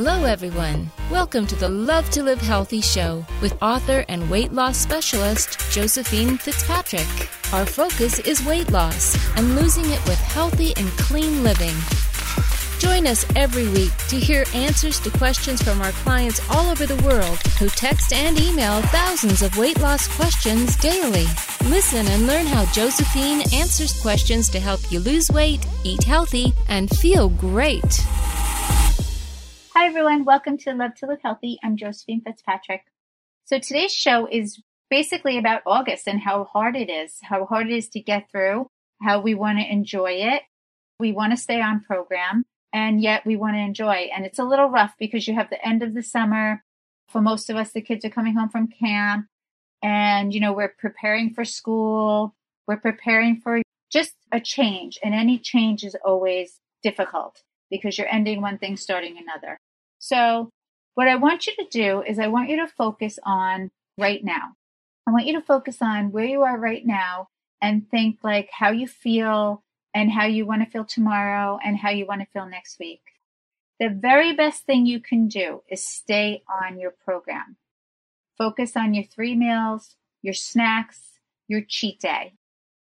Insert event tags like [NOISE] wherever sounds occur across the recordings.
Hello, everyone. Welcome to the Love to Live Healthy show with author and weight loss specialist Josephine Fitzpatrick. Our focus is weight loss and losing it with healthy and clean living. Join us every week to hear answers to questions from our clients all over the world who text and email thousands of weight loss questions daily. Listen and learn how Josephine answers questions to help you lose weight, eat healthy, and feel great. Everyone. Welcome to Love to Live Healthy. I'm Josephine Fitzpatrick. So today's show is basically about August and how hard it is, how hard it is to get through, how we want to enjoy it. We want to stay on program and yet we want to enjoy. And it's a little rough because you have the end of the summer. For most of us, the kids are coming home from camp and, you know, we're preparing for school. We're preparing for just a change and any change is always difficult because you're ending one thing, starting another. So what I want you to do is I want you to focus on right now. I want you to focus on where you are right now and think like how you feel and how you want to feel tomorrow and how you want to feel next week. The very best thing you can do is stay on your program. Focus on your three meals, your snacks, your cheat day.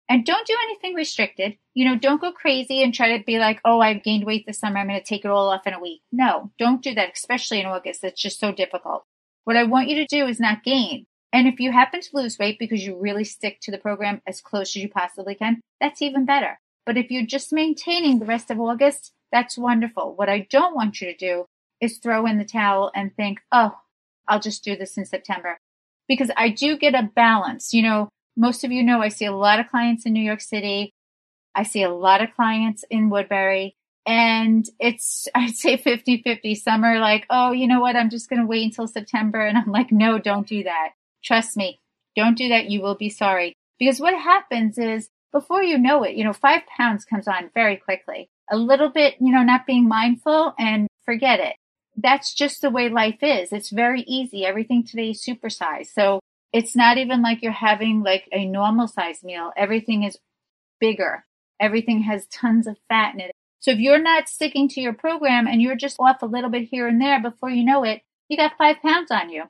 And don't do anything restricted. You know, don't go crazy and try to be like, oh, I've gained weight this summer. I'm going to take it all off in a week. No, don't do that, especially in August. It's just so difficult. What I want you to do is not gain. And if you happen to lose weight because you really stick to the program as close as you possibly can, that's even better. But if you're just maintaining the rest of August, that's wonderful. What I don't want you to do is throw in the towel and think, oh, I'll just do this in September. Because I do get a balance. You know, most of you know I see a lot of clients in New York City. I see a lot of clients in Woodbury. And it's, [LAUGHS] I'd say 50 50. Some are like, oh, you know what? I'm just going to wait until September. And I'm like, no, don't do that. Trust me. Don't do that. You will be sorry. Because what happens is before you know it, you know, five pounds comes on very quickly. A little bit, you know, not being mindful and forget it. That's just the way life is. It's very easy. Everything today is supersized. So it's not even like you're having like a normal size meal. Everything is bigger. Everything has tons of fat in it. So if you're not sticking to your program and you're just off a little bit here and there before you know it, you got five pounds on you.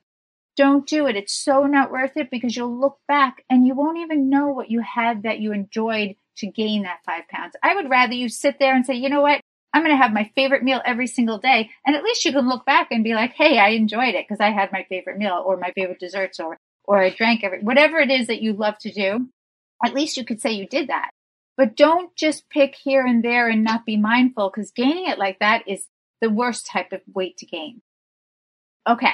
Don't do it. It's so not worth it because you'll look back and you won't even know what you had that you enjoyed to gain that five pounds. I would rather you sit there and say, you know what? I'm going to have my favorite meal every single day. And at least you can look back and be like, Hey, I enjoyed it because I had my favorite meal or my favorite desserts or or I drank every, whatever it is that you love to do, at least you could say you did that. But don't just pick here and there and not be mindful because gaining it like that is the worst type of weight to gain. Okay.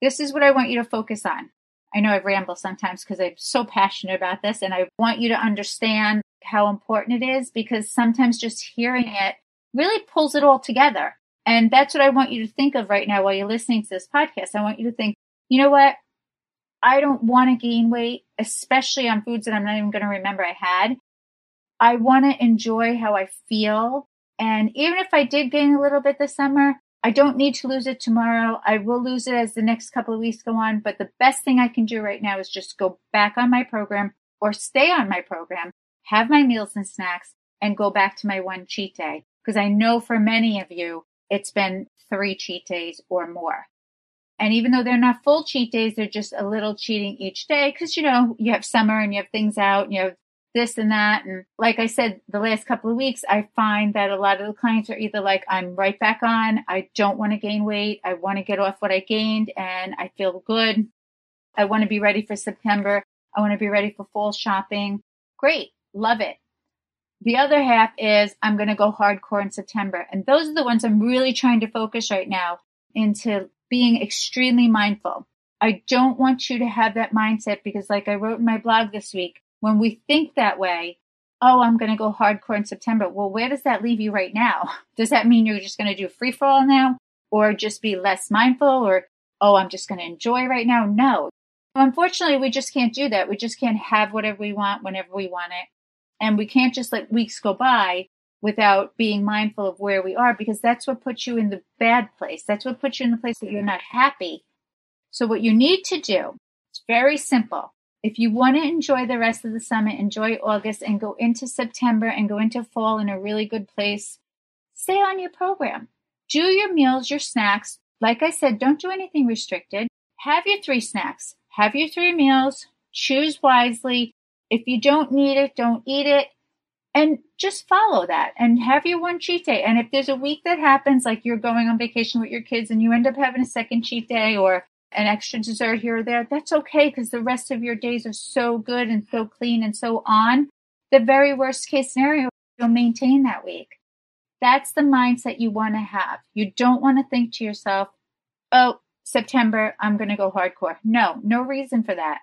This is what I want you to focus on. I know I ramble sometimes because I'm so passionate about this and I want you to understand how important it is because sometimes just hearing it really pulls it all together. And that's what I want you to think of right now while you're listening to this podcast. I want you to think, you know what? I don't want to gain weight, especially on foods that I'm not even going to remember I had. I want to enjoy how I feel. And even if I did gain a little bit this summer, I don't need to lose it tomorrow. I will lose it as the next couple of weeks go on. But the best thing I can do right now is just go back on my program or stay on my program, have my meals and snacks, and go back to my one cheat day. Because I know for many of you, it's been three cheat days or more. And even though they're not full cheat days, they're just a little cheating each day because, you know, you have summer and you have things out and you have this and that. And like I said, the last couple of weeks, I find that a lot of the clients are either like, I'm right back on. I don't want to gain weight. I want to get off what I gained and I feel good. I want to be ready for September. I want to be ready for fall shopping. Great. Love it. The other half is I'm going to go hardcore in September. And those are the ones I'm really trying to focus right now into being extremely mindful. I don't want you to have that mindset because like I wrote in my blog this week, when we think that way, oh, I'm going to go hardcore in September. Well, where does that leave you right now? [LAUGHS] Does that mean you're just going to do free for all now or just be less mindful or, oh, I'm just going to enjoy right now? No. Unfortunately, we just can't do that. We just can't have whatever we want whenever we want it. And we can't just let weeks go by without being mindful of where we are because that's what puts you in the bad place. That's what puts you in the place that you're not happy. So what you need to do, it's very simple. If you want to enjoy the rest of the summer, enjoy August and go into September and go into fall in a really good place, stay on your program. do your meals, your snacks. Like I said, don't do anything restricted. Have your three snacks, have your three meals, choose wisely. If you don't need it, don't eat it. And just follow that and have your one cheat day. And if there's a week that happens, like you're going on vacation with your kids and you end up having a second cheat day or an extra dessert here or there, that's okay because the rest of your days are so good and so clean and so on. The very worst case scenario, you'll maintain that week. That's the mindset you want to have. You don't want to think to yourself, oh, September, I'm going to go hardcore. No, no reason for that.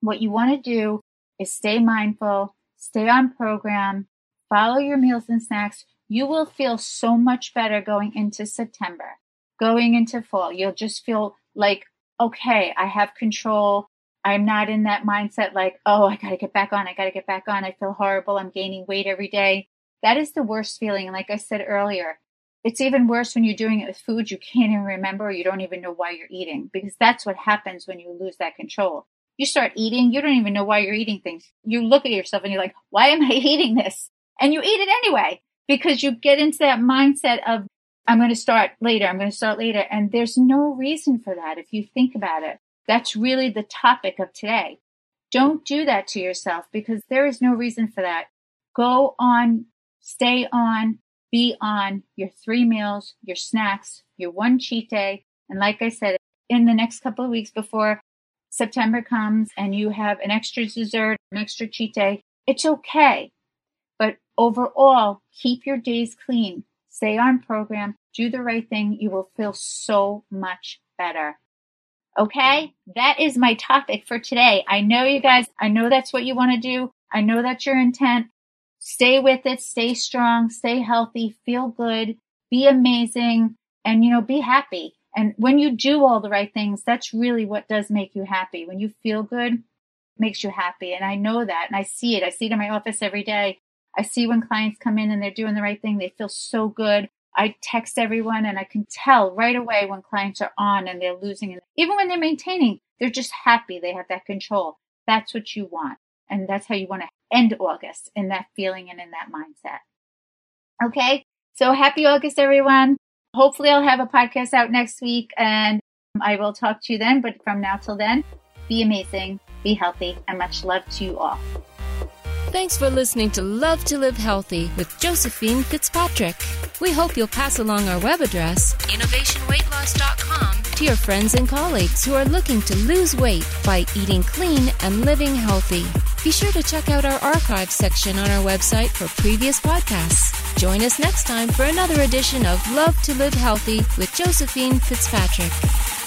What you want to do is stay mindful, stay on program, follow your meals and snacks. You will feel so much better going into September, going into fall. You'll just feel like, okay, I have control. I'm not in that mindset like, oh, I got to get back on. I got to get back on. I feel horrible. I'm gaining weight every day. That is the worst feeling. Like I said earlier, it's even worse when you're doing it with food you can't even remember you don't even know why you're eating because that's what happens when you lose that control. You start eating, you don't even know why you're eating things. You look at yourself and you're like, why am I [LAUGHS] eating this? And you eat it anyway because you get into that mindset of, I'm going to start later. I'm going to start later. And there's no reason for that if you think about it. That's really the topic of today. Don't do that to yourself because there is no reason for that. Go on, stay on, be on your three meals, your snacks, your one cheat day. And like I said, in the next couple of weeks before September comes and you have an extra dessert, an extra cheat day, it's okay. But overall, keep your days clean, stay on program, do the right thing. You will feel so much better. Okay. That is my topic for today. I know you guys, I know that's what you want to do. I know that's your intent. Stay with it, stay strong, stay healthy, feel good, be amazing, and, you know, be happy. And when you do all the right things, that's really what does make you happy. When you feel good, makes you happy. And I know that and I see it. I see it in my office every day. I see when clients come in and they're doing the right thing, they feel so good. I text everyone and I can tell right away when clients are on and they're losing. And even when they're maintaining, they're just happy. They have that control. That's what you want. And that's how you want to end August in that feeling and in that mindset. Okay. So happy August, everyone. Hopefully I'll have a podcast out next week and I will talk to you then. But from now till then, be amazing, be healthy, and much love to you all. Thanks for listening to Love to Live Healthy with Josephine Fitzpatrick. We hope you'll pass along our web address, innovationweightloss.com, to your friends and colleagues who are looking to lose weight by eating clean and living healthy. Be sure to check out our archives section on our website for previous podcasts. Join us next time for another edition of Love to Live Healthy with Josephine Fitzpatrick.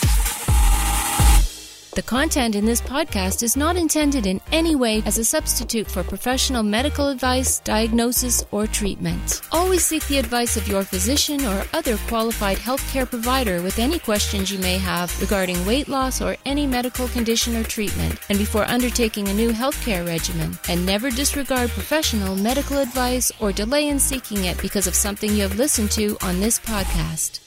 The content in this podcast is not intended in any way as a substitute for professional medical advice, diagnosis, or treatment. Always seek the advice of your physician or other qualified healthcare provider with any questions you may have regarding weight loss or any medical condition or treatment, and before undertaking a new healthcare regimen. And never disregard professional medical advice or delay in seeking it because of something you have listened to on this podcast.